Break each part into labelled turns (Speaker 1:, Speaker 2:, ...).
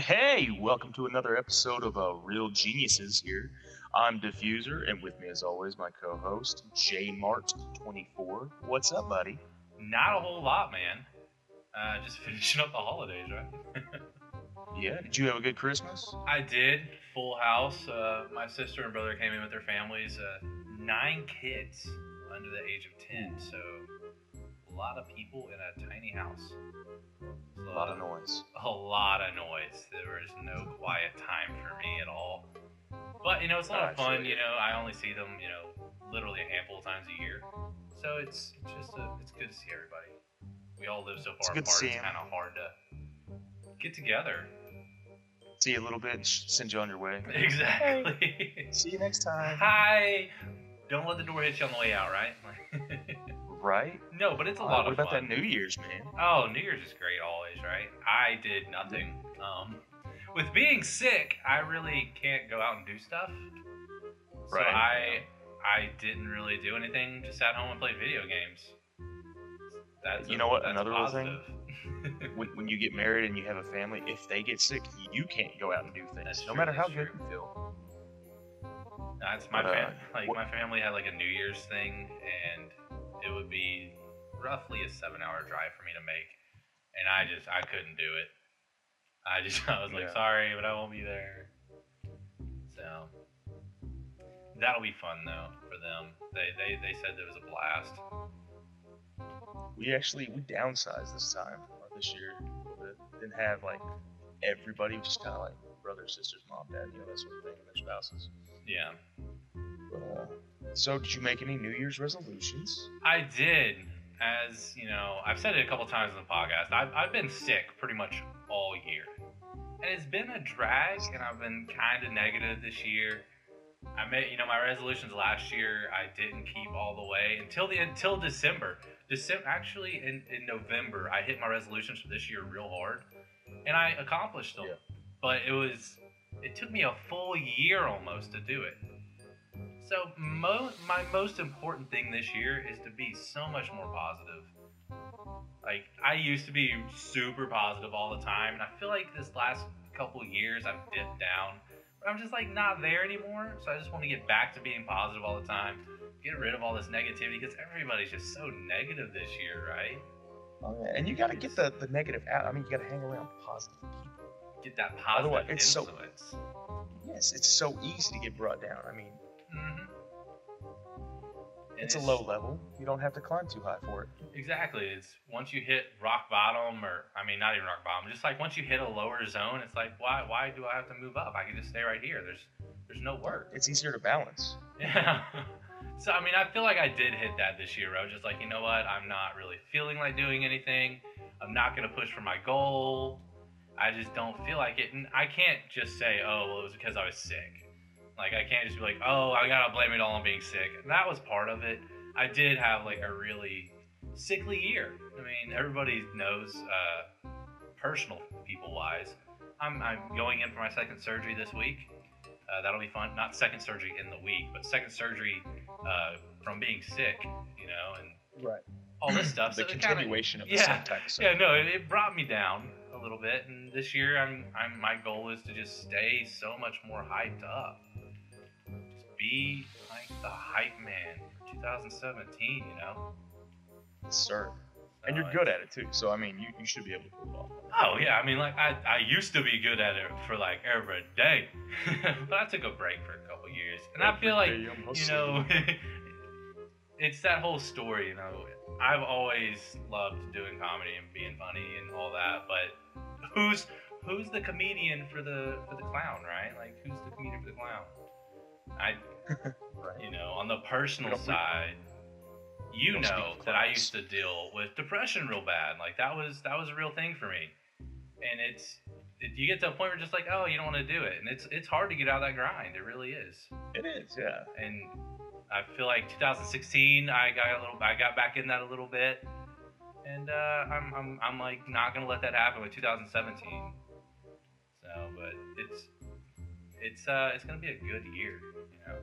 Speaker 1: Hey, welcome to another episode of uh, Real Geniuses here. I'm Diffuser, and with me, as always, my co host, J Mart24. What's up, buddy?
Speaker 2: Not a whole lot, man. Uh, just finishing up the holidays, right?
Speaker 1: Yeah, did you have a good Christmas?
Speaker 2: I did. Full house. Uh, my sister and brother came in with their families. Uh, nine kids under the age of 10, so a lot of people in a tiny house.
Speaker 1: A lot of noise.
Speaker 2: A lot of noise. There was no quiet time for me at all. But, you know, it's a lot of fun.
Speaker 1: you.
Speaker 2: You know, I only see them, you know, literally a handful of times a year. So it's, it's just a, it's good to see everybody. We all live so far
Speaker 1: to
Speaker 2: apart. It's kind of hard to get together.
Speaker 1: See you a little bit, send you on your way.
Speaker 2: Exactly.
Speaker 1: See you next time.
Speaker 2: Hi. Don't let the door hit you on the way out, right?
Speaker 1: Right?
Speaker 2: no, but it's a
Speaker 1: Uh,
Speaker 2: lot
Speaker 1: what
Speaker 2: of
Speaker 1: about
Speaker 2: fun.
Speaker 1: that New Year's, man?
Speaker 2: Oh, New Year's is great always, right? I did nothing. Um, with being sick, I really can't go out and do stuff. So
Speaker 1: Right.
Speaker 2: I I didn't really do anything. Just sat home and played video games. That's
Speaker 1: You
Speaker 2: a-
Speaker 1: know what? Another little thing? When, when you get married and you have a family, if they get sick, you can't go out and do things,
Speaker 2: That's
Speaker 1: no
Speaker 2: true,
Speaker 1: matter how
Speaker 2: that's
Speaker 1: good
Speaker 2: true.
Speaker 1: you feel.
Speaker 2: That's my
Speaker 1: But, uh,
Speaker 2: like
Speaker 1: what-
Speaker 2: my family had like a New Year's thing, and it would be roughly a seven-hour drive for me to make, and I just I couldn't do it. I just I was like
Speaker 1: Yeah.
Speaker 2: sorry, but I won't be there. So that'll be fun though for them. They they they said it was a blast.
Speaker 1: We actually we downsized this time this year a little bit. Didn't have like everybody, just kind of like brothers, sisters, mom, dad, you know that sort of thing, and their spouses.
Speaker 2: Yeah,
Speaker 1: uh, so, did you make any New Year's resolutions?
Speaker 2: I did. As you know, I've said it a couple times in the podcast. I've I've been sick pretty much all year. and it's been a drag and i've been kind of negative this year i made you know my resolutions last year i didn't keep all the way until the until december december actually in, in november i hit my resolutions for this year real hard and i accomplished them
Speaker 1: Yeah.
Speaker 2: but it was it took me a full year almost to do it so mo- my most important thing this year is to be so much more positive like I used to be super positive all the time, and I feel like this last couple years I've dipped down. But I'm just like not there anymore. So I just want to get back to being positive all the time. Get rid of all this negativity because everybody's just so negative this year, right?
Speaker 1: Oh, yeah. And you got to get the, the negative out. I mean, you got to hang around positive people.
Speaker 2: Get that positive
Speaker 1: Otherwise, it's so-
Speaker 2: influence.
Speaker 1: Yes, it's so easy to get brought down. I mean.
Speaker 2: And
Speaker 1: it's a low level. You don't have to climb too high for it.
Speaker 2: Exactly. It's once you hit rock bottom, or I mean, not even rock bottom. Just like once you hit a lower zone, it's like, why? Why do I have to move up? I can just stay right here. There's, there's no work.
Speaker 1: It's easier to balance.
Speaker 2: Yeah. so I mean, I feel like I did hit that this year. I was just like, you know what? I'm not really feeling like doing anything. I'm not gonna push for my goal. I just don't feel like it, and I can't just say, oh, well, it was because I was sick. Like I can't just be like, oh, I gotta blame it all on being sick. And that was part of it. I did have like a really sickly year. I mean, everybody knows, uh, personal people wise. I'm, I'm going in for my second surgery this week. Uh, that'll be fun. Not second surgery in the week, but second surgery uh, from being sick, you know, and
Speaker 1: Right.
Speaker 2: all this stuff.
Speaker 1: The
Speaker 2: So it kinda-
Speaker 1: continuation of the
Speaker 2: yeah,
Speaker 1: same type of
Speaker 2: yeah, no, it, it brought me down a little bit, and this year, I'm, I'm, my goal is to just stay so much more hyped up. Just be like the hype man for 2017, you know.
Speaker 1: Yes, sir. And you're good at it too. So I mean, you, you should be able to pull it off.
Speaker 2: Oh yeah, I mean, like I, I used to be good at it for like every day, but I took a break for a couple years, and I feel like
Speaker 1: Every
Speaker 2: you know, it's that whole story. You know, I've always loved doing comedy and being funny and all that, but who's who's the comedian for the for the clown, right? Like, who's the comedian for the clown? I,
Speaker 1: Right.
Speaker 2: you know, on the personal side, you know that I used to deal with depression real bad. Like that was that was a real thing for me, and it's. It, you get to a point where you're just like, oh, you don't want to do it, and it's it's hard to get out of that grind. It really is
Speaker 1: It is, yeah.
Speaker 2: and I feel like 2016 I got a little I got back in that a little bit and uh, I'm, I'm I'm like not gonna let that happen with 2017 so but it's it's uh it's gonna be a good year you know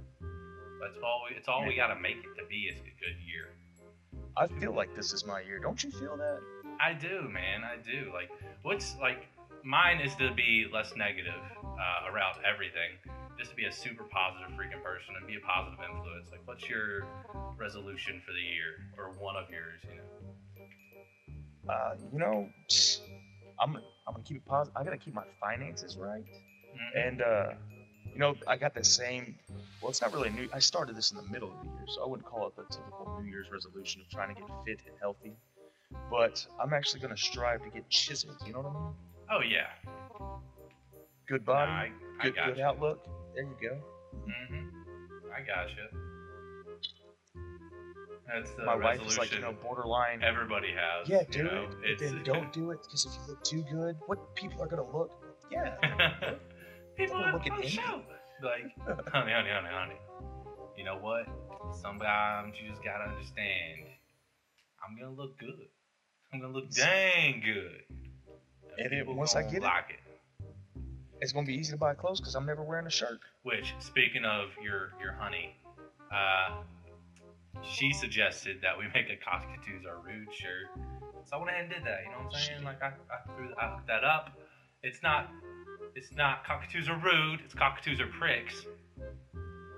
Speaker 2: that's all we it's all we gotta make it to be is a good year
Speaker 1: I feel like this is my year. Don't you feel that?
Speaker 2: I do man I do like what's like mine is to be less negative uh, around everything. Just to be a super positive freaking person and be a positive influence. Like, what's your resolution for the year or one of yours? You know.
Speaker 1: Uh, you know, I'm gonna I'm gonna keep it positive. I gotta keep my finances right,
Speaker 2: Mhm.
Speaker 1: and uh, you know, I got the same. Well, it's not really new. I started this in the middle of the year, so I wouldn't call it the typical New Year's resolution of trying to get fit and healthy. But I'm actually gonna strive to get chiseled. You know what I mean?
Speaker 2: Oh yeah.
Speaker 1: Good body,
Speaker 2: I, I
Speaker 1: good good
Speaker 2: you.
Speaker 1: outlook. There you go.
Speaker 2: hmm I gotcha. That's the
Speaker 1: my wife
Speaker 2: resolution
Speaker 1: is like, you know, borderline.
Speaker 2: everybody has.
Speaker 1: Yeah,
Speaker 2: you
Speaker 1: do
Speaker 2: know?
Speaker 1: it. Then don't do it because if you look too good, what people are gonna look? Yeah.
Speaker 2: People are
Speaker 1: looking at
Speaker 2: show. Like, honey, honey, honey, honey. You know what? Sometimes you just gotta understand. I'm gonna look good. I'm gonna look dang good.
Speaker 1: And it-
Speaker 2: people
Speaker 1: once I get it-
Speaker 2: it.
Speaker 1: It's gonna be easy to buy clothes because I'm never wearing a shirt.
Speaker 2: Which, speaking of your your honey, uh, she suggested that we make a cockatoos are rude shirt. So I went ahead and did that. You know what I'm saying? Like I, I threw I hooked that up. It's not it's not cockatoos are rude. It's cockatoos are pricks.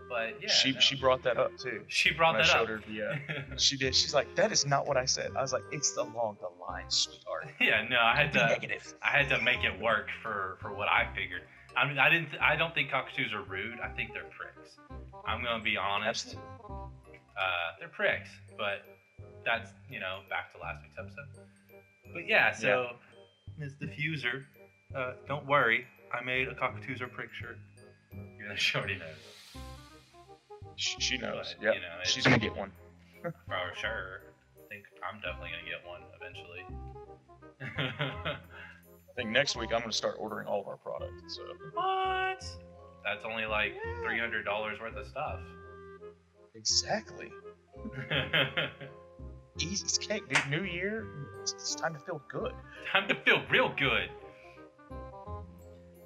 Speaker 2: But yeah,
Speaker 1: she
Speaker 2: no.
Speaker 1: she brought that up too.
Speaker 2: she brought
Speaker 1: when I
Speaker 2: that
Speaker 1: showed
Speaker 2: up.
Speaker 1: her the. Uh, she did. She's like, that is not what I said. I was like, it's along the line, sweetheart.
Speaker 2: yeah, no, I had to
Speaker 1: negative.
Speaker 2: I had to make it work for for what I figured. I mean, I didn't. I don't think cockatoos are rude. I think they're pricks. I'm gonna be honest. Uh, they're pricks, but that's you know back to last week's episode. But yeah, so Ms. Diffuser, uh, don't worry, I made a cockatoos are prick shirt. You're the shorty knows
Speaker 1: She, she knows. Yeah.
Speaker 2: you know,
Speaker 1: She's gonna get one.
Speaker 2: for sure. I think I'm definitely gonna get one eventually.
Speaker 1: I think next week I'm gonna start ordering all of our products. So
Speaker 2: what? That's only like three hundred dollars worth of stuff.
Speaker 1: exactly. Easy as cake, dude. New year. It's, it's time to feel good.
Speaker 2: Time to feel real good.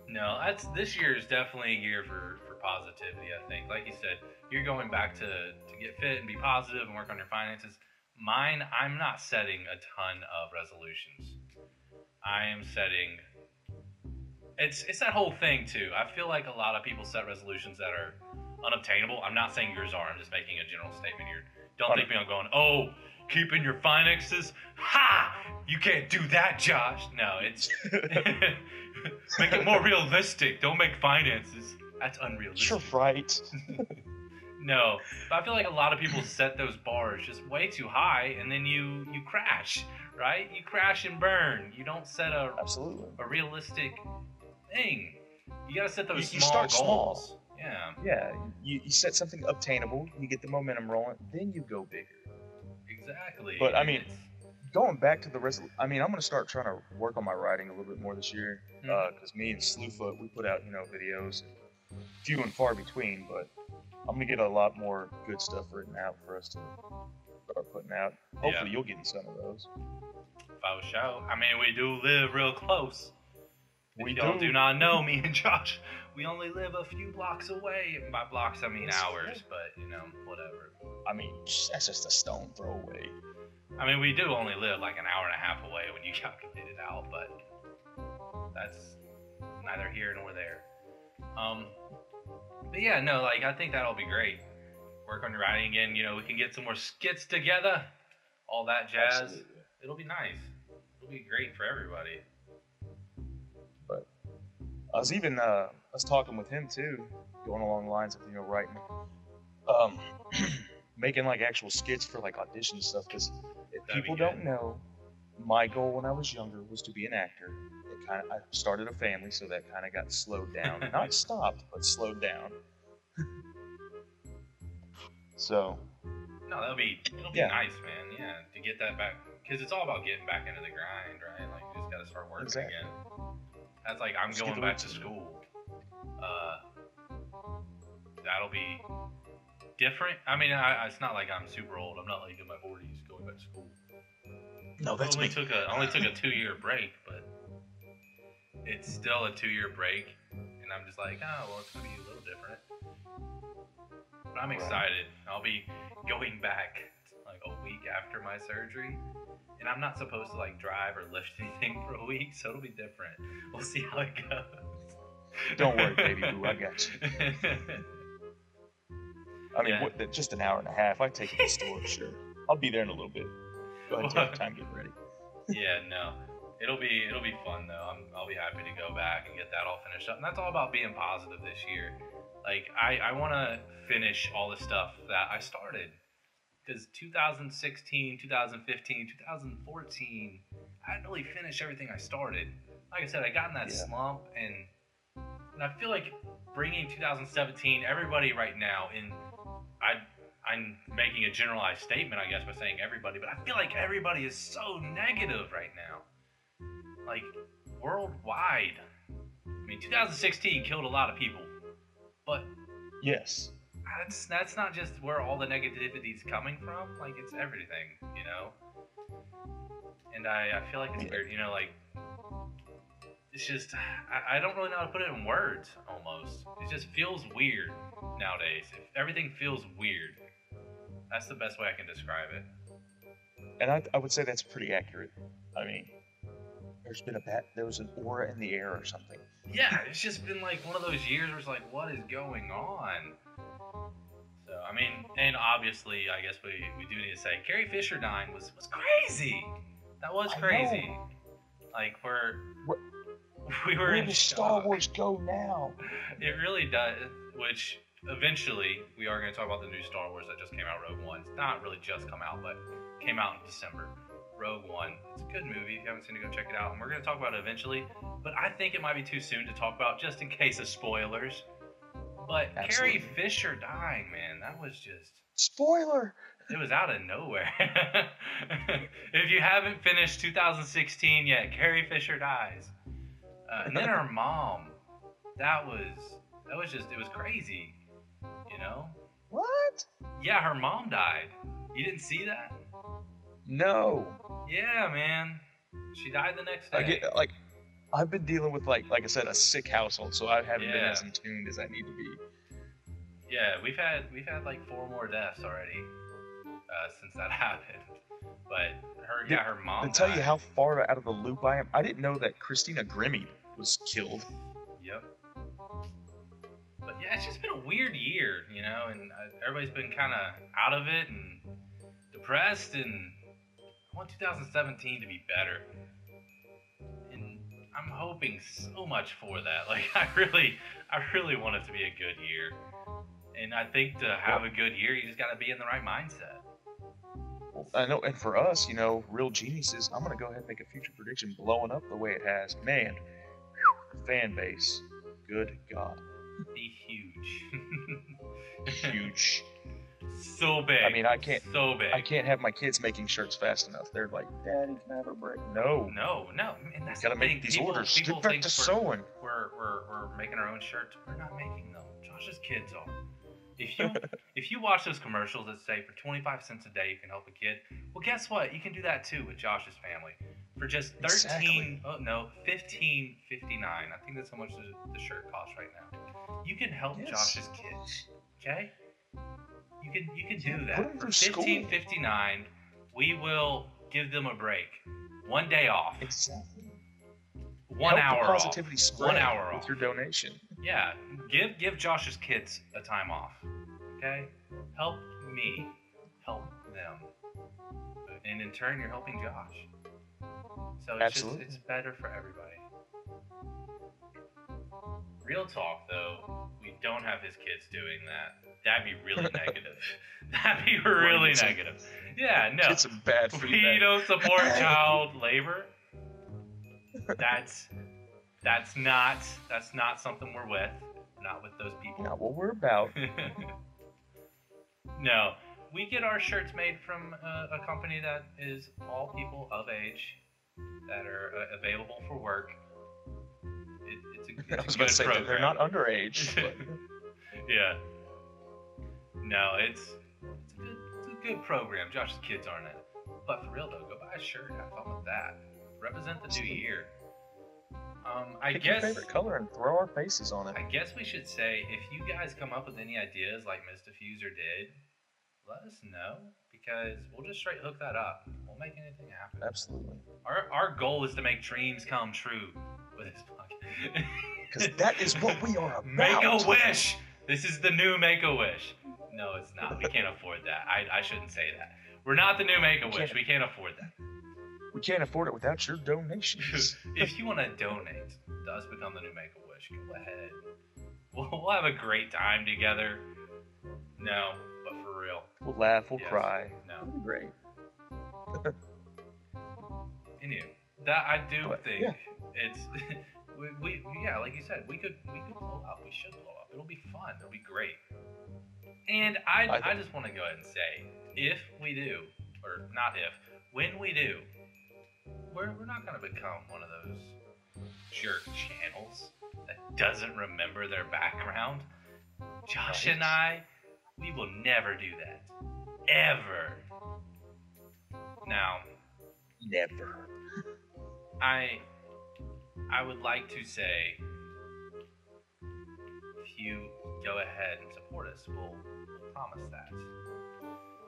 Speaker 2: No, that's this year is definitely a year for, for positivity, I think. Like you said, you're going back to, to get fit and be positive and work on your finances. Mine, I'm not setting a ton of resolutions. I am setting it's it's that whole thing too. I feel like a lot of people set resolutions that are unobtainable. I'm not saying yours are, I'm just making a general statement here. Don't think me I'm going, oh, keeping your finances? Ha! You can't do that, Josh. No, it's make it more realistic. Don't make finances. That's unrealistic.
Speaker 1: You're right.
Speaker 2: No, but I feel like a lot of people set those bars just way too high, and then you you crash, right? You crash and burn. You don't set a
Speaker 1: Absolutely.
Speaker 2: a realistic thing. You gotta set those
Speaker 1: You- you
Speaker 2: small
Speaker 1: small.
Speaker 2: goals. Yeah,
Speaker 1: Yeah. You, you set something obtainable. You get the momentum rolling. Then you go bigger.
Speaker 2: exactly.
Speaker 1: But, I mean,
Speaker 2: it's-
Speaker 1: Going back to the resolution. I mean, I'm gonna start trying to work on my writing a little bit more this year.
Speaker 2: Hmm.
Speaker 1: Uh, because me and Slewfoot we put out you know videos, few and far between, but I'm gonna get a lot more good stuff written out for us to start putting out. Hopefully,
Speaker 2: Yeah.
Speaker 1: you'll get in some of those.
Speaker 2: Show. I mean, we do live real close.
Speaker 1: We If
Speaker 2: y'all
Speaker 1: do.
Speaker 2: do not know me and Josh, we only live a few blocks away. And by blocks, I mean hours, but you know, whatever.
Speaker 1: I mean, that's just a stone throw away.
Speaker 2: I mean, we do only live like an hour and a half away when you calculate it out, but that's neither here nor there. Um, but yeah, no, like I think that'll be great. Work on your writing again. You know, we can get some more skits together, all that jazz.
Speaker 1: Absolutely.
Speaker 2: It'll be nice. It'll be great for everybody.
Speaker 1: But I was even uh, I was talking with him too, going along the lines of you know writing, um, making like actual skits for like audition stuff. Because if
Speaker 2: That'd
Speaker 1: people
Speaker 2: good.
Speaker 1: don't know, my goal when I was younger was to be an actor. It kind of I started a family, so that kind of got slowed down, not stopped, but slowed down. so
Speaker 2: No, that'll be it'll be
Speaker 1: Yeah.
Speaker 2: nice, man. Yeah, to get that back because it's all about getting back into the grind, right? Like you just gotta start working
Speaker 1: Exactly.
Speaker 2: again. That's like I'm
Speaker 1: Just
Speaker 2: going back to school. Uh, that'll be different. I mean, I, it's not like I'm super old. I'm not like in my 40s going back to school.
Speaker 1: no,
Speaker 2: I only took a I only took a two year break, but it's still a two year break, and I'm just like, oh well, it's gonna be a little different. But I'm excited. I'll be going back like a week after my surgery, and I'm not supposed to like drive or lift anything for a week, so it'll be different. We'll see how it goes.
Speaker 1: Don't worry, baby boo, I got you. I mean,
Speaker 2: Yeah.
Speaker 1: what, just an hour and a half. I take it to the store, sure. I'll be there in a little bit. Go ahead, take your time getting ready.
Speaker 2: yeah, no. It'll be it'll be fun though. I'm, I'll be happy to go back and get that all finished up. And that's all about being positive this year. Like I, I want to finish all the stuff that I started. Because 2016, 2015, 2014, I didn't really finish everything I started. Like I said, I got in that
Speaker 1: Yeah.
Speaker 2: slump, and and I feel like bringing 2017, everybody right now in, I I'm making a generalized statement, I guess, by saying everybody, but I feel like everybody is so negative right now. Like, worldwide. I mean, 2016 killed a lot of people, but
Speaker 1: Yes.
Speaker 2: That's that's not just where all the negativity is coming from. Like, it's everything, you know? And I, I feel like it's weird, you know, like, it's just, I, I don't really know how to put it in words, almost. It just feels weird nowadays. If Everything feels weird. That's the best way I can describe it.
Speaker 1: And I, I would say that's pretty accurate. I mean, there's been a bad, there was an aura in the air or something.
Speaker 2: Yeah, it's just been like one of those years where it's like, what is going on? So I mean, and obviously, I guess we, we do need to say Carrie Fisher dying was was crazy. That was crazy. Like we're
Speaker 1: Where-
Speaker 2: we were
Speaker 1: Where
Speaker 2: in
Speaker 1: does Star. Wars go now?
Speaker 2: It really does. Which eventually we are going to talk about the new Star Wars that just came out, Rogue One. It's not really just come out, but came out in December. Rogue One. It's a good movie. If you haven't seen it, go check it out. And we're going to talk about it eventually. But I think it might be too soon to talk about, just in case of spoilers. But Carrie Fisher dying, man, that was just.
Speaker 1: Spoiler!
Speaker 2: It was out of nowhere. if you haven't finished 2016 yet, Carrie Fisher dies, uh, and then her mom. That was that was just it was crazy, you know.
Speaker 1: What?
Speaker 2: Yeah, her mom died. You didn't see that?
Speaker 1: No.
Speaker 2: Yeah, man. She died the next day.
Speaker 1: Like, I've been dealing with like, like I said, a sick household, so I haven't been as in tune as I need to be.
Speaker 2: Yeah, we've had we've had like four more deaths already uh, since that happened. But her yeah, her mom.
Speaker 1: to tell you how far out of the loop I am, I didn't know that Christina Grimmie was killed.
Speaker 2: Yep. But yeah, it's just been a weird year, you know, and uh, everybody's been kind of out of it and depressed, and I want 2017 to be better. I'm hoping so much for that. Like, I really, I really want it to be a good year. And I think to have a good year, you just got to be in the right mindset.
Speaker 1: I know, and for us, you know, real geniuses, I'm gonna go ahead and make a future prediction blowing up the way it has. Man, whew, fan base, good God,
Speaker 2: Be huge.
Speaker 1: huge.
Speaker 2: So big.
Speaker 1: I mean, I can't-
Speaker 2: So big.
Speaker 1: I can't have my kids making shirts fast enough. They're like, Daddy, can I have a break? No,
Speaker 2: No, no, and that's
Speaker 1: gotta
Speaker 2: the
Speaker 1: make
Speaker 2: thing.
Speaker 1: these
Speaker 2: people,
Speaker 1: orders.
Speaker 2: People
Speaker 1: Get back
Speaker 2: think
Speaker 1: to
Speaker 2: we're,
Speaker 1: sewing.
Speaker 2: we're, we're, we're making our own shirts. We're not making them. Josh's kids are. If you if you watch those commercials that say for 25 cents a day you can help a kid, well, guess what? You can do that too with Josh's family for just 13.
Speaker 1: Exactly.
Speaker 2: Oh no, 15.59. I think that's how much the, the shirt costs right now. You can help
Speaker 1: Yes.
Speaker 2: Josh's kids. Okay. You can you can do that. for 15.59. We will give them a break, one day off,
Speaker 1: Exactly.
Speaker 2: one
Speaker 1: Help
Speaker 2: hour
Speaker 1: the
Speaker 2: off.
Speaker 1: positivity spread
Speaker 2: One hour
Speaker 1: with
Speaker 2: off.
Speaker 1: your donation.
Speaker 2: Yeah, give give Josh's kids a time off. Okay, help me help them, and in turn, you're helping Josh. So it's
Speaker 1: Absolutely.
Speaker 2: just it's better for everybody. Real talk, though, we don't have his kids doing that. That'd be really negative. That'd be really negative. Yeah, no.
Speaker 1: Get some bad
Speaker 2: we don't support child labor. That's that's not that's not something we're with. Not with those people.
Speaker 1: Not what we're about.
Speaker 2: no, we get our shirts made from a, a company that is all people of age that are uh, available for work. It, it's a, it's
Speaker 1: I was
Speaker 2: good
Speaker 1: about to say
Speaker 2: program.
Speaker 1: they're not underage.
Speaker 2: Yeah. No, it's it's a good it's a good program. Josh's kids aren't in it. But for real though, go buy a shirt, have fun with that. Represent the new year. Um, I
Speaker 1: pick
Speaker 2: guess
Speaker 1: your favorite color and throw our faces on it.
Speaker 2: I guess we should say if you guys come up with any ideas like Mr. Fuser did, let us know because we'll just straight hook that up. We'll make anything happen.
Speaker 1: Absolutely.
Speaker 2: Our our goal is to make dreams come true with this podcast.
Speaker 1: Because that is what we are about.
Speaker 2: Make a wish. This is the new Make a Wish. No, it's not. We can't afford that. I, I shouldn't say that. We're not the new Make a Wish. We can't afford that.
Speaker 1: We can't afford it without your donations.
Speaker 2: if you want to donate to us become the new Make a Wish, go ahead. We'll, we'll have a great time together. No, but for real.
Speaker 1: We'll laugh, we'll
Speaker 2: Yes.
Speaker 1: cry.
Speaker 2: No.
Speaker 1: It'll be great.
Speaker 2: Anyway, that I do
Speaker 1: But,
Speaker 2: think
Speaker 1: yeah.
Speaker 2: it's we, we yeah, like you said, we could we could blow up. We should blow up. It'll be fun. It'll be great. And I
Speaker 1: I
Speaker 2: I, just want to go ahead and say, if we do, or not if, when we do, we're we're not gonna become one of those jerk channels that doesn't remember their background. Josh
Speaker 1: Right.
Speaker 2: and I, we will never do that. Ever. Now,
Speaker 1: Never.
Speaker 2: I I would like to say if you go ahead and support us, we'll, we'll promise that.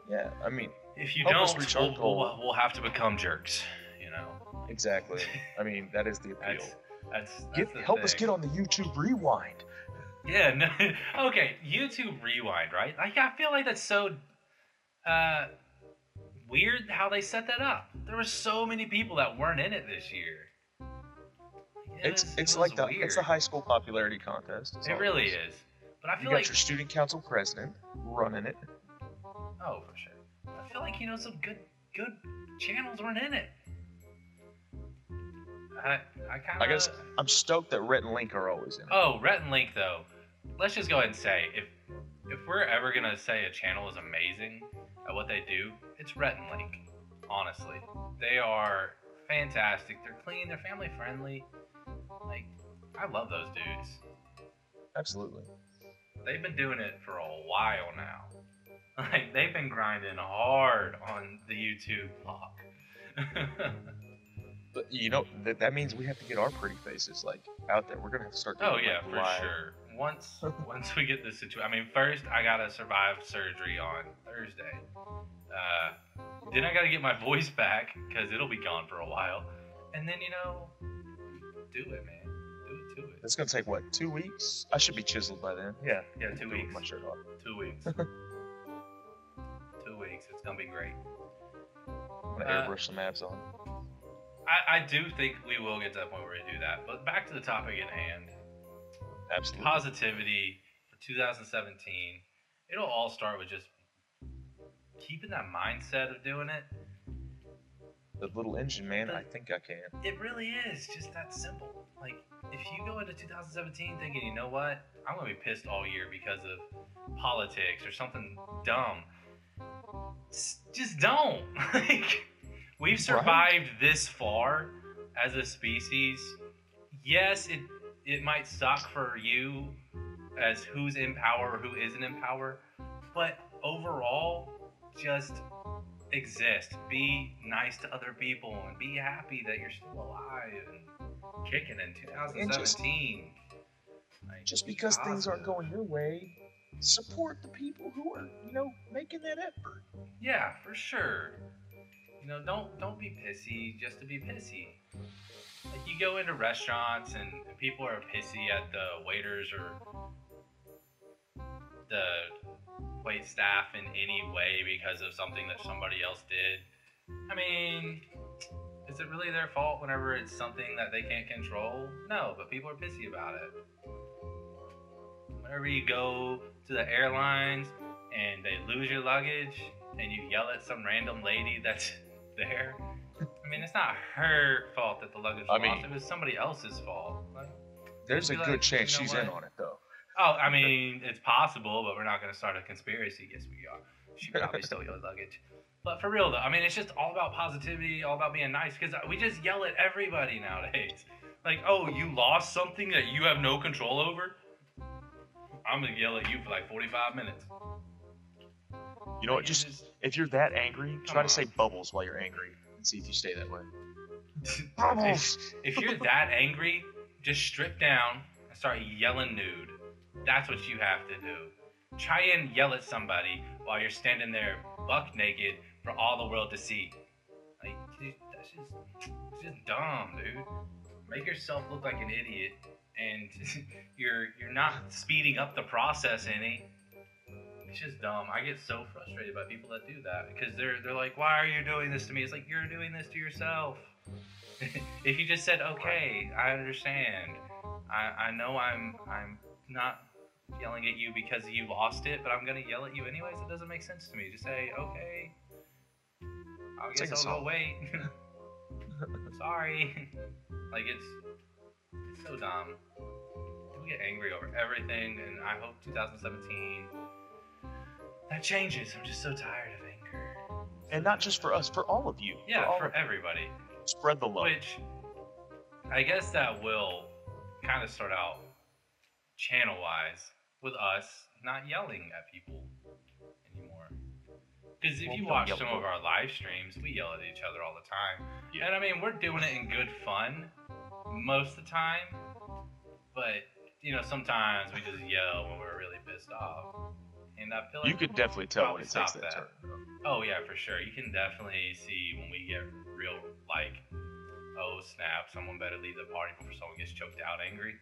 Speaker 1: Yeah, I mean,
Speaker 2: If you don't, we'll, we'll, we'll have to become jerks. You know,
Speaker 1: exactly. I mean, that is the appeal.
Speaker 2: that's that's, that's
Speaker 1: Get, help us get on the YouTube rewind.
Speaker 2: Yeah, no, okay. YouTube Rewind, right? Like I feel like that's so uh, weird how they set that up. There were so many people that weren't in it this year. It
Speaker 1: It's
Speaker 2: was-
Speaker 1: it's
Speaker 2: was
Speaker 1: like the it's a
Speaker 2: weird.
Speaker 1: high school popularity contest.
Speaker 2: It really
Speaker 1: is.
Speaker 2: is. But I feel You
Speaker 1: got
Speaker 2: like
Speaker 1: your student council president running it.
Speaker 2: oh for sure. I feel like you know some good good channels weren't in it. I I kind of
Speaker 1: I guess I'm stoked that Rhett and Link are always in it.
Speaker 2: Oh, Rhett and Link though. Let's just go ahead and say if if we're ever gonna say a channel is amazing at what they do, it's Rhett and Link. Honestly, they are fantastic. They're clean. They're family friendly. Like I love those dudes.
Speaker 1: Absolutely.
Speaker 2: They've been doing it for a while now. Like they've been grinding hard on the YouTube block.
Speaker 1: But you know that that means we have to get our pretty faces like out there. We're gonna have to start.
Speaker 2: Oh yeah,
Speaker 1: like,
Speaker 2: for
Speaker 1: live-
Speaker 2: sure. Once once we get this situation, I mean, first I gotta survive surgery on Thursday. Uh, then I gotta get my voice back because it'll be gone for a while, and then you know, do it, man. Do it to it.
Speaker 1: It's gonna take what two weeks? I should be chiseled by then. Yeah.
Speaker 2: Yeah, two weeks.
Speaker 1: My shirt off.
Speaker 2: Two weeks. Two weeks. It's gonna be great.
Speaker 1: I'm gonna
Speaker 2: Uh,
Speaker 1: airbrush some abs on.
Speaker 2: I, I do think we will get to that point where we do that. But back to the topic at hand.
Speaker 1: Absolutely.
Speaker 2: positivity for 2017 it'll all start with just keeping that mindset of doing it
Speaker 1: The little engine man. I think I can.
Speaker 2: it really is just that simple like if you go into 2017 thinking you know what i'm gonna be pissed all year because of politics or something dumb just don't like we've survived this far as a species. Yes it it might suck for you as who's in power or who isn't in power but overall just exist. Be nice to other people and be happy that you're still alive and kicking in 2017 Like,
Speaker 1: Just
Speaker 2: be
Speaker 1: because things aren't going your way, support the people who are, you know, making that effort.
Speaker 2: Yeah, for sure. You know, don't don't be pissy just to be pissy. Like you go into restaurants and people are pissy at the waiters or the wait staff in any way because of something that somebody else did. I mean, is it really their fault whenever it's something that they can't control? No, but people are pissy about it. Whenever you go to the airlines and they lose your luggage and you yell at some random lady that's there. I mean, it's not her fault that the luggage
Speaker 1: I
Speaker 2: was
Speaker 1: mean-
Speaker 2: lost. It was somebody else's fault. Like,
Speaker 1: There's a good
Speaker 2: like,
Speaker 1: chance
Speaker 2: you know
Speaker 1: she's in on it, though.
Speaker 2: oh, I mean, it's possible, but we're not going to start a conspiracy. Yes, we are. She probably stole your luggage. But for real, though, I mean, it's just all about positivity, all about being nice, because we just yell at everybody nowadays. Like, oh, you lost something that you have no control over? I'm going to yell at you for like 45 minutes.
Speaker 1: You know what? Just if you're that angry, try to say bubbles while you're angry and see if you stay that way.
Speaker 2: just-
Speaker 1: Bubbles.
Speaker 2: if you're that angry, just strip down and start yelling nude. That's what you have to do. Try and yell at somebody while you're standing there buck naked for all the world to see. Like, dude, that's just, it's just dumb, dude. Make yourself look like an idiot, and you're you're not speeding up the process any. It's just dumb. I get so frustrated by people that do that because they're they're like, "Why are you doing this to me?" It's like you're doing this to yourself. if you just said, "Okay, I understand," I, I know I'm I'm not yelling at you because you lost it, but I'm gonna yell at you anyways. It doesn't make sense to me. Just say, "Okay, I
Speaker 1: Take
Speaker 2: guess I'll go wait." Sorry. like it's it's so dumb. People get angry over everything, and I hope 2017 that changes. I'm just so tired of anger.
Speaker 1: And not just for us, for all of you.
Speaker 2: Yeah,
Speaker 1: all
Speaker 2: for everybody.
Speaker 1: Spread the love.
Speaker 2: Which I guess that will kind of start out channel wise with us not yelling at people anymore. Because if
Speaker 1: Well,
Speaker 2: you watch some of our live streams, we yell at each other all the time.
Speaker 1: Yeah.
Speaker 2: And I mean, we're doing it in good fun most of the time. But, you know, sometimes we just yell when we're really pissed off. And I feel like
Speaker 1: You could definitely tell when it takes that,
Speaker 2: that.
Speaker 1: turn.
Speaker 2: Oh yeah, for sure. You can definitely see when we get real like, oh snap, someone better leave the party before someone gets choked out angry.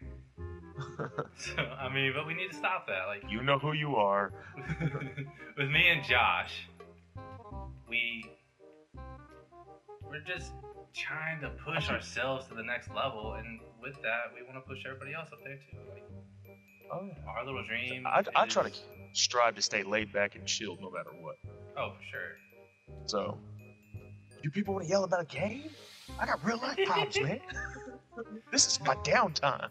Speaker 2: so I mean, but we need to stop that. Like
Speaker 1: You know who you are.
Speaker 2: with me and Josh, we we're just trying to push ourselves to the next level, and with that, we want to push everybody else up there too. Like
Speaker 1: Oh, yeah.
Speaker 2: our little dream.
Speaker 1: I, I try to strive to stay laid back and chilled no matter what.
Speaker 2: Oh, for sure.
Speaker 1: So, you people want to yell about a game? I got real life problems, man. this is my downtime.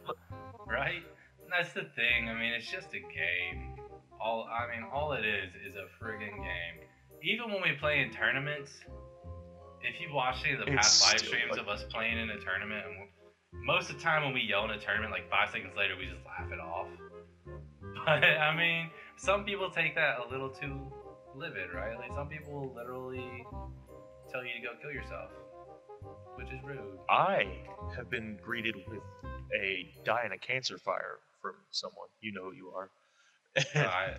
Speaker 2: right? And that's the thing. I mean, it's just a game. All I mean, all it is is a friggin' game. Even when we play in tournaments, if you've watched any of the
Speaker 1: It's
Speaker 2: past live streams
Speaker 1: like-
Speaker 2: of us playing in a tournament, and most of the time when we yell in a tournament, like five seconds later, we just laugh it off. I mean, some people take that a little too livid, right? Like some people will literally tell you to go kill yourself, which is rude.
Speaker 1: I have been greeted with a die in a cancer fire from someone. You know who you are.
Speaker 2: I,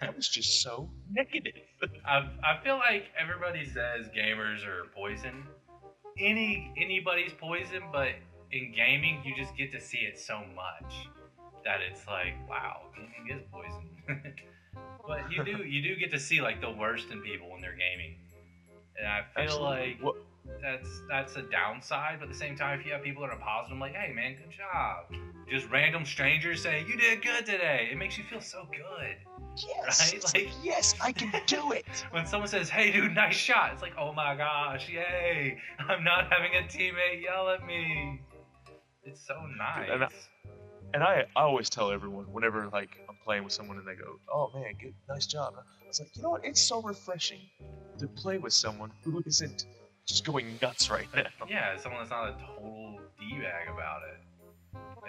Speaker 1: that was just so negative.
Speaker 2: I I feel like everybody says gamers are poison. Any anybody's poison, but in gaming you just get to see it so much that it's like, wow, gaming is poison. but you do you do get to see like the worst in people when they're gaming. And I feel
Speaker 1: Absolutely.
Speaker 2: like
Speaker 1: What,
Speaker 2: that's that's a downside, but at the same time if you have people that are positive I'm like, hey man, good job. Just random strangers saying, You did good today. It makes you feel so good.
Speaker 1: yes,
Speaker 2: Right? Like-
Speaker 1: like, yes, I can do it.
Speaker 2: when someone says, "Hey, dude, nice shot," it's like, "Oh my gosh, yay! I'm not having a teammate yell at me." It's so nice.
Speaker 1: And I- I, always tell everyone whenever like I'm playing with someone and they go, "Oh man, good, nice job." I was like, you know what? It's so refreshing to play with someone who isn't just going nuts right now.
Speaker 2: yeah, someone that's not a total d bag about it.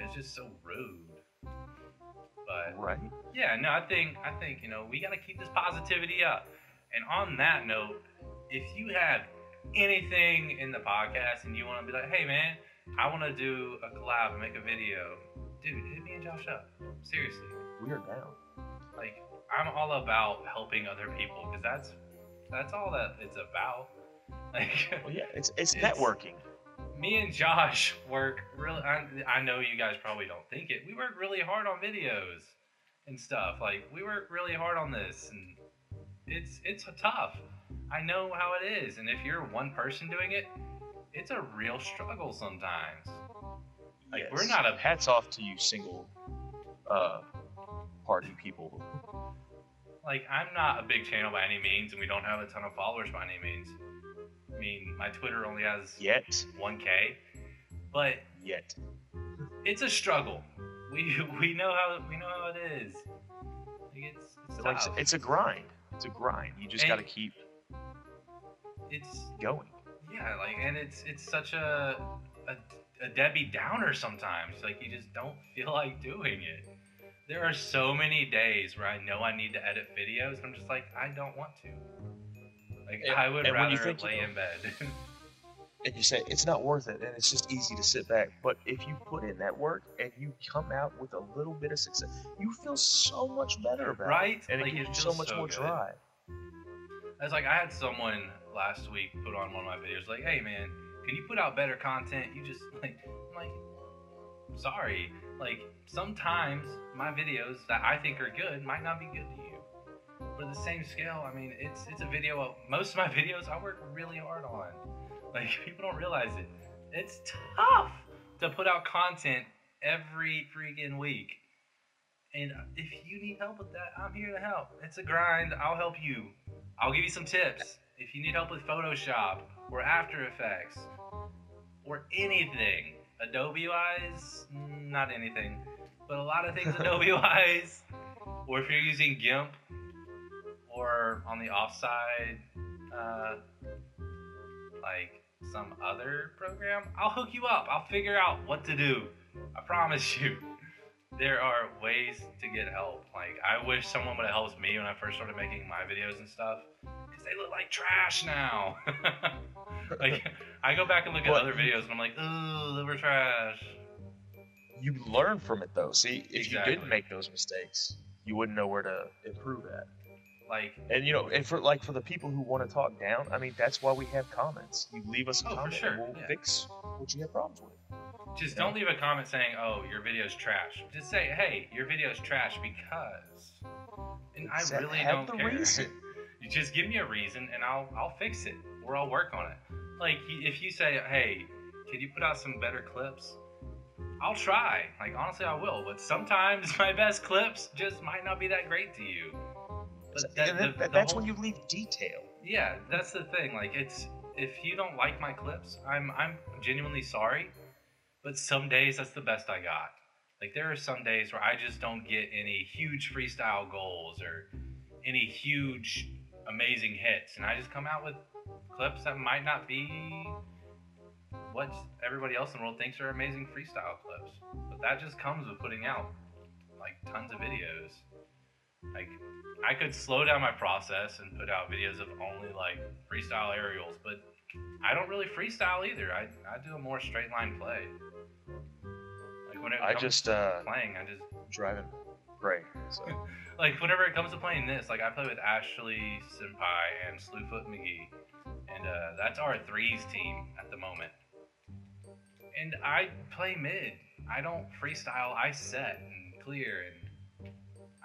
Speaker 2: It's just so rude. But
Speaker 1: Right?
Speaker 2: yeah, no, I think I think you know we got to keep this positivity up. And on that note, if you have anything in the podcast and you want to be like, "Hey, man, I want to do a collab and make a video," dude, hit me and Josh up. Seriously.
Speaker 1: We are down.
Speaker 2: like I'm all about helping other people because that's that's all that it's about. Like
Speaker 1: Well, yeah, it's it's,
Speaker 2: It's-
Speaker 1: networking.
Speaker 2: me and Josh work really. I, I know you guys probably don't think it. We work really hard on videos and stuff. Like we work really hard on this, and it's it's tough. I know how it is, and if you're one person doing it, it's a real struggle sometimes. Like we're not a
Speaker 1: Hats off to you, single uh, party people.
Speaker 2: like I'm not a big channel by any means, and we don't have a ton of followers by any means. I mean, my Twitter only has
Speaker 1: Yet,
Speaker 2: 1K, but
Speaker 1: yet.
Speaker 2: it's a struggle. We we know how we know how it is. Like it's it's
Speaker 1: Like it's a grind. It's a grind. You just got to keep
Speaker 2: It's
Speaker 1: going.
Speaker 2: yeah, like and it's it's such a, a a Debbie Downer sometimes. Like you just don't feel like doing it. There are so many days where I know I need to edit videos, and I'm just like I don't want to. Like
Speaker 1: And-
Speaker 2: I would rather lay in bed.
Speaker 1: And you say it's not worth it, and it's just easy to sit back. But if you put in that work and you come out with a little bit of success, you feel so much better about it.
Speaker 2: right?
Speaker 1: And
Speaker 2: like
Speaker 1: it gives you so much more
Speaker 2: good.
Speaker 1: drive.
Speaker 2: It's like I had someone last week put on one of my videos like, "Hey man, can you put out better content? You just like, I'm like, sorry, like sometimes my videos that I think are good might not be good to you. For the same scale, I mean, it's it's a video. Of, most of my videos I work really hard on. Like people don't realize it. It's tough to put out content every freaking week. And if you need help with that, I'm here to help. It's a grind. I'll help you. I'll give you some tips. If you need help with Photoshop or After Effects or anything, Adobe wise, not anything, but a lot of things Adobe wise, or if you're using GIMP or on the offside, uh, like some other program, I'll hook you up. I'll figure out what to do. I promise you. There are ways to get help. Like, I wish someone would have helped me when I first started making my videos and stuff. Because they look like trash now. like, I go back and look at other videos and I'm like, ooh, they were trash.
Speaker 1: You learn from it though. See, if you didn't make those mistakes, you wouldn't know where to improve at.
Speaker 2: Like,
Speaker 1: And you know, and for like for the people who want to talk down, I mean, that's why we have comments. You leave us a
Speaker 2: Oh,
Speaker 1: comment,
Speaker 2: sure,
Speaker 1: and we'll
Speaker 2: yeah.
Speaker 1: fix what you have problems with.
Speaker 2: Just
Speaker 1: Yeah.
Speaker 2: don't leave a comment saying, oh, your video's trash. Just say, hey, your video's trash because. And I
Speaker 1: Sa-
Speaker 2: really don't
Speaker 1: the
Speaker 2: care.
Speaker 1: reason.
Speaker 2: You just give me a reason and I'll I'll fix it or I'll work on it. Like if you say, "Hey, can you put out some better clips?" I'll try. Like honestly, I will. But sometimes my best clips just might not be that great to you. But that, the-
Speaker 1: then,
Speaker 2: the
Speaker 1: that's
Speaker 2: whole-
Speaker 1: when you leave detail.
Speaker 2: yeah, that's the thing. Like it's if you don't like my clips, I'm I'm genuinely sorry. But some days that's the best I got. Like there are some days where I just don't get any huge freestyle goals or any huge amazing hits and I just come out with clips that might not be what everybody else in the world thinks are amazing freestyle clips. But that just comes with putting out like tons of videos. Like I could slow down my process and put out videos of only like freestyle aerials, but I don't really freestyle either. I, I do a more straight line play. Like when it
Speaker 1: I just
Speaker 2: to
Speaker 1: uh,
Speaker 2: playing, I just
Speaker 1: driving pray. So
Speaker 2: like whenever it comes to playing this, like I play with Ashley Senpai and Slewfoot McGee, and uh, that's our threes team at the moment. And I play mid. I don't freestyle. I set and clear, and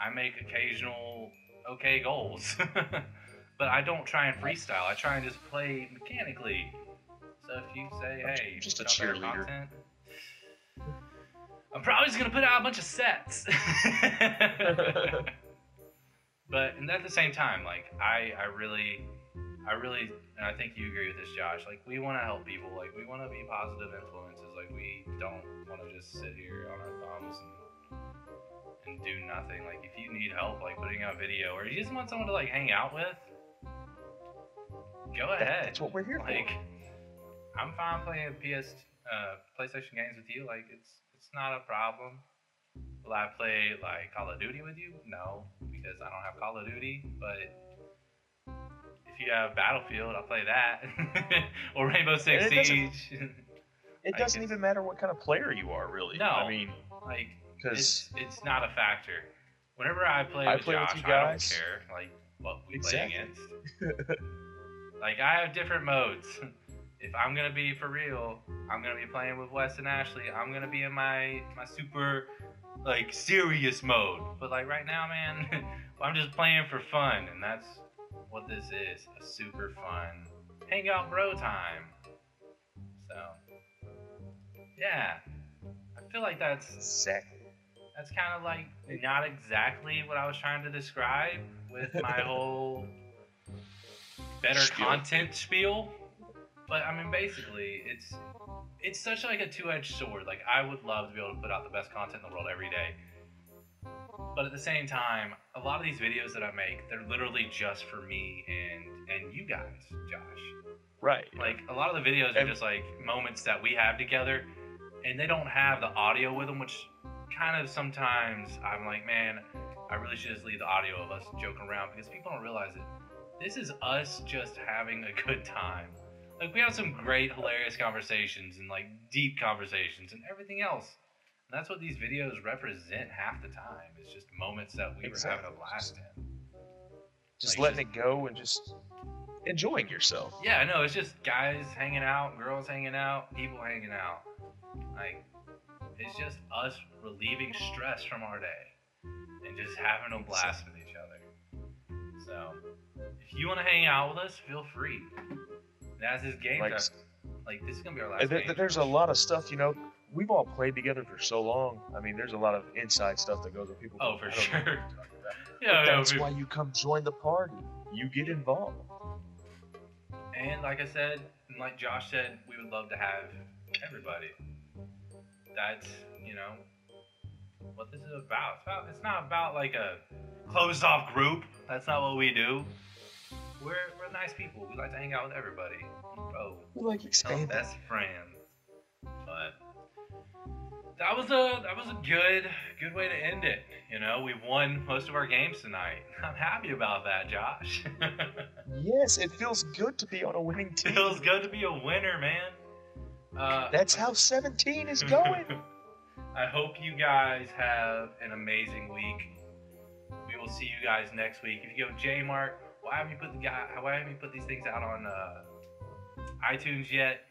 Speaker 2: I make occasional okay goals. but I don't try and freestyle. I try and just play mechanically. So if you say, "Hey,
Speaker 1: just a
Speaker 2: put out better
Speaker 1: cheerleader."
Speaker 2: content," I'm probably just gonna put out a bunch of sets. but and at the same time, like I, I really, I really, and I think you agree with this, Josh. Like we want to help people. Like we want to be positive influences. Like we don't want to just sit here on our thumbs and and do nothing. Like if you need help, like putting out video, or you just want someone to like hang out with, go
Speaker 1: that-
Speaker 2: ahead.
Speaker 1: that's what we're here
Speaker 2: Like,
Speaker 1: for.
Speaker 2: I'm fine playing PS, uh, PlayStation games with you. Like, it's it's not a problem. Will I play like Call of Duty with you? No, because I don't have Call of Duty. But if you have Battlefield, I'll play that, or Rainbow Six
Speaker 1: it doesn't-
Speaker 2: Siege.
Speaker 1: It doesn't
Speaker 2: guess-
Speaker 1: even matter what kind of player you are, really.
Speaker 2: No.
Speaker 1: I mean,
Speaker 2: like,
Speaker 1: because
Speaker 2: it's it's not a factor. Whenever I play
Speaker 1: I
Speaker 2: with
Speaker 1: play with
Speaker 2: Josh,
Speaker 1: you
Speaker 2: I don't care like what we
Speaker 1: Exactly.
Speaker 2: play against. like I have different modes. if I'm gonna be for real, I'm gonna be playing with Wes and Ashley. I'm gonna be in my my super like serious mode. But like right now, man, I'm just playing for fun, and that's what this is a super fun hangout bro time. So yeah, I feel like that's
Speaker 1: exactly.
Speaker 2: that's kind of like not exactly what I was trying to describe with my whole better
Speaker 1: Spiel.
Speaker 2: content spiel. But I mean, basically, it's it's such like a two-edged sword. Like I would love to be able to put out the best content in the world every day. But at the same time, a lot of these videos that I make, they're literally just for me and and you guys, Josh.
Speaker 1: Right.
Speaker 2: Like a lot of the videos are
Speaker 1: And-
Speaker 2: just like moments that we have together, and they don't have the audio with them, which kind of sometimes I'm like, man, I really should just leave the audio of us joking around because people don't realize it. This is us just having a good time. Like we have some great, hilarious conversations and like deep conversations and everything else. And that's what these videos represent half the time. It's just moments that we were having a blast in.
Speaker 1: just
Speaker 2: Like,
Speaker 1: letting it go and just enjoying yourself.
Speaker 2: Yeah, no, it's just guys hanging out, girls hanging out, people hanging out. Like, it's just us relieving stress from our day and just having a blast with each other. So, if you want to hang out with us, feel free. That's this game
Speaker 1: Like,
Speaker 2: time. Like, this is gonna be our last
Speaker 1: there-
Speaker 2: game.
Speaker 1: there's a lot of stuff, you know. We've all played together for so long. I mean, there's a lot of inside stuff that goes with people.
Speaker 2: Oh, for
Speaker 1: "I don't know
Speaker 2: sure.
Speaker 1: what you're talking about."
Speaker 2: Yeah, no,
Speaker 1: that's
Speaker 2: we-
Speaker 1: why you come join the party. You get involved.
Speaker 2: And like I said, and like Josh said, we would love to have everybody. That's you know what this is about. It's, about, it's not about like a closed off group. That's not what we do. We're we're nice people. We like to hang out with everybody. Bro,
Speaker 1: We like
Speaker 2: our
Speaker 1: expanding.
Speaker 2: best friends. But that was a that was a good good way to end it. You know, we won most of our games tonight. I'm happy about that, Josh.
Speaker 1: Yes, it feels good to be on a winning team.
Speaker 2: feels good to be a winner, man. Uh,
Speaker 1: That's how 17 is going.
Speaker 2: I hope you guys have an amazing week. We will see you guys next week. If you go J Mark, why haven't you put the guy? Why haven't you put these things out on uh, iTunes yet?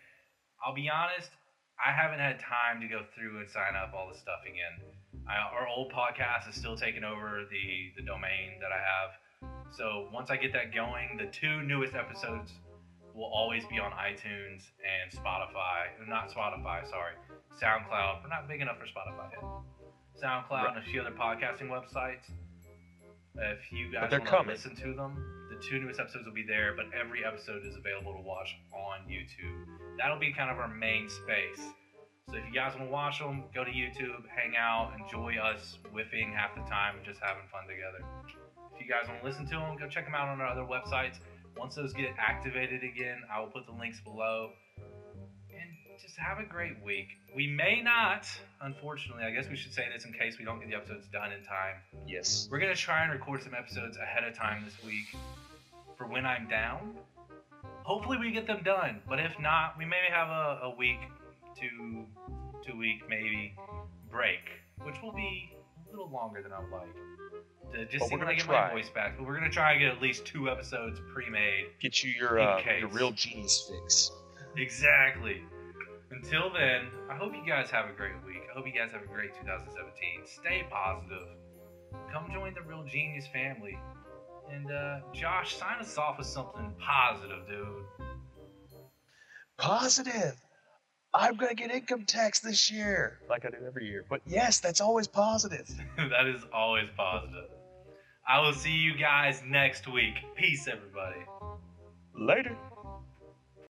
Speaker 2: I'll be honest, I haven't had time to go through and sign up all the stuff again. I, our old podcast is still taking over the the domain that I have. So once I get that going, the two newest episodes will always be on iTunes and Spotify. Not Spotify, sorry. SoundCloud. We're not big enough for Spotify yet. SoundCloud and a few other podcasting websites. If you guys want to listen to them, the two newest episodes will be there, but every episode is available to watch on YouTube. That'll be kind of our main space. So if you guys want to watch them, go to YouTube, hang out, enjoy us whiffing half the time and just having fun together. If you guys want to listen to them, go check them out on our other websites. Once those get activated again, I will put the links below. And just have a great week. We may not, unfortunately, I guess we should say this in case we don't get the episodes done in time.
Speaker 1: Yes.
Speaker 2: We're gonna try and record some episodes ahead of time this week for when I'm down. Hopefully we get them done, but if not, we may have a, a week, two, two week maybe break, which will be a little longer than I would like. To just see when I get
Speaker 1: try.
Speaker 2: my voice back, but we're gonna try and get at least two episodes pre-made.
Speaker 1: Get you your uh, your real genius fix.
Speaker 2: Exactly. Until then, I hope you guys have a great week. I hope you guys have a great 2017. Stay positive. Come join the Real Genius family. And uh, Josh, sign us off with something positive, dude.
Speaker 1: Positive. I'm gonna get income tax this year, like I do every year. But yes, that's always positive.
Speaker 2: that is always positive. I will see you guys next week. Peace, everybody.
Speaker 1: Later.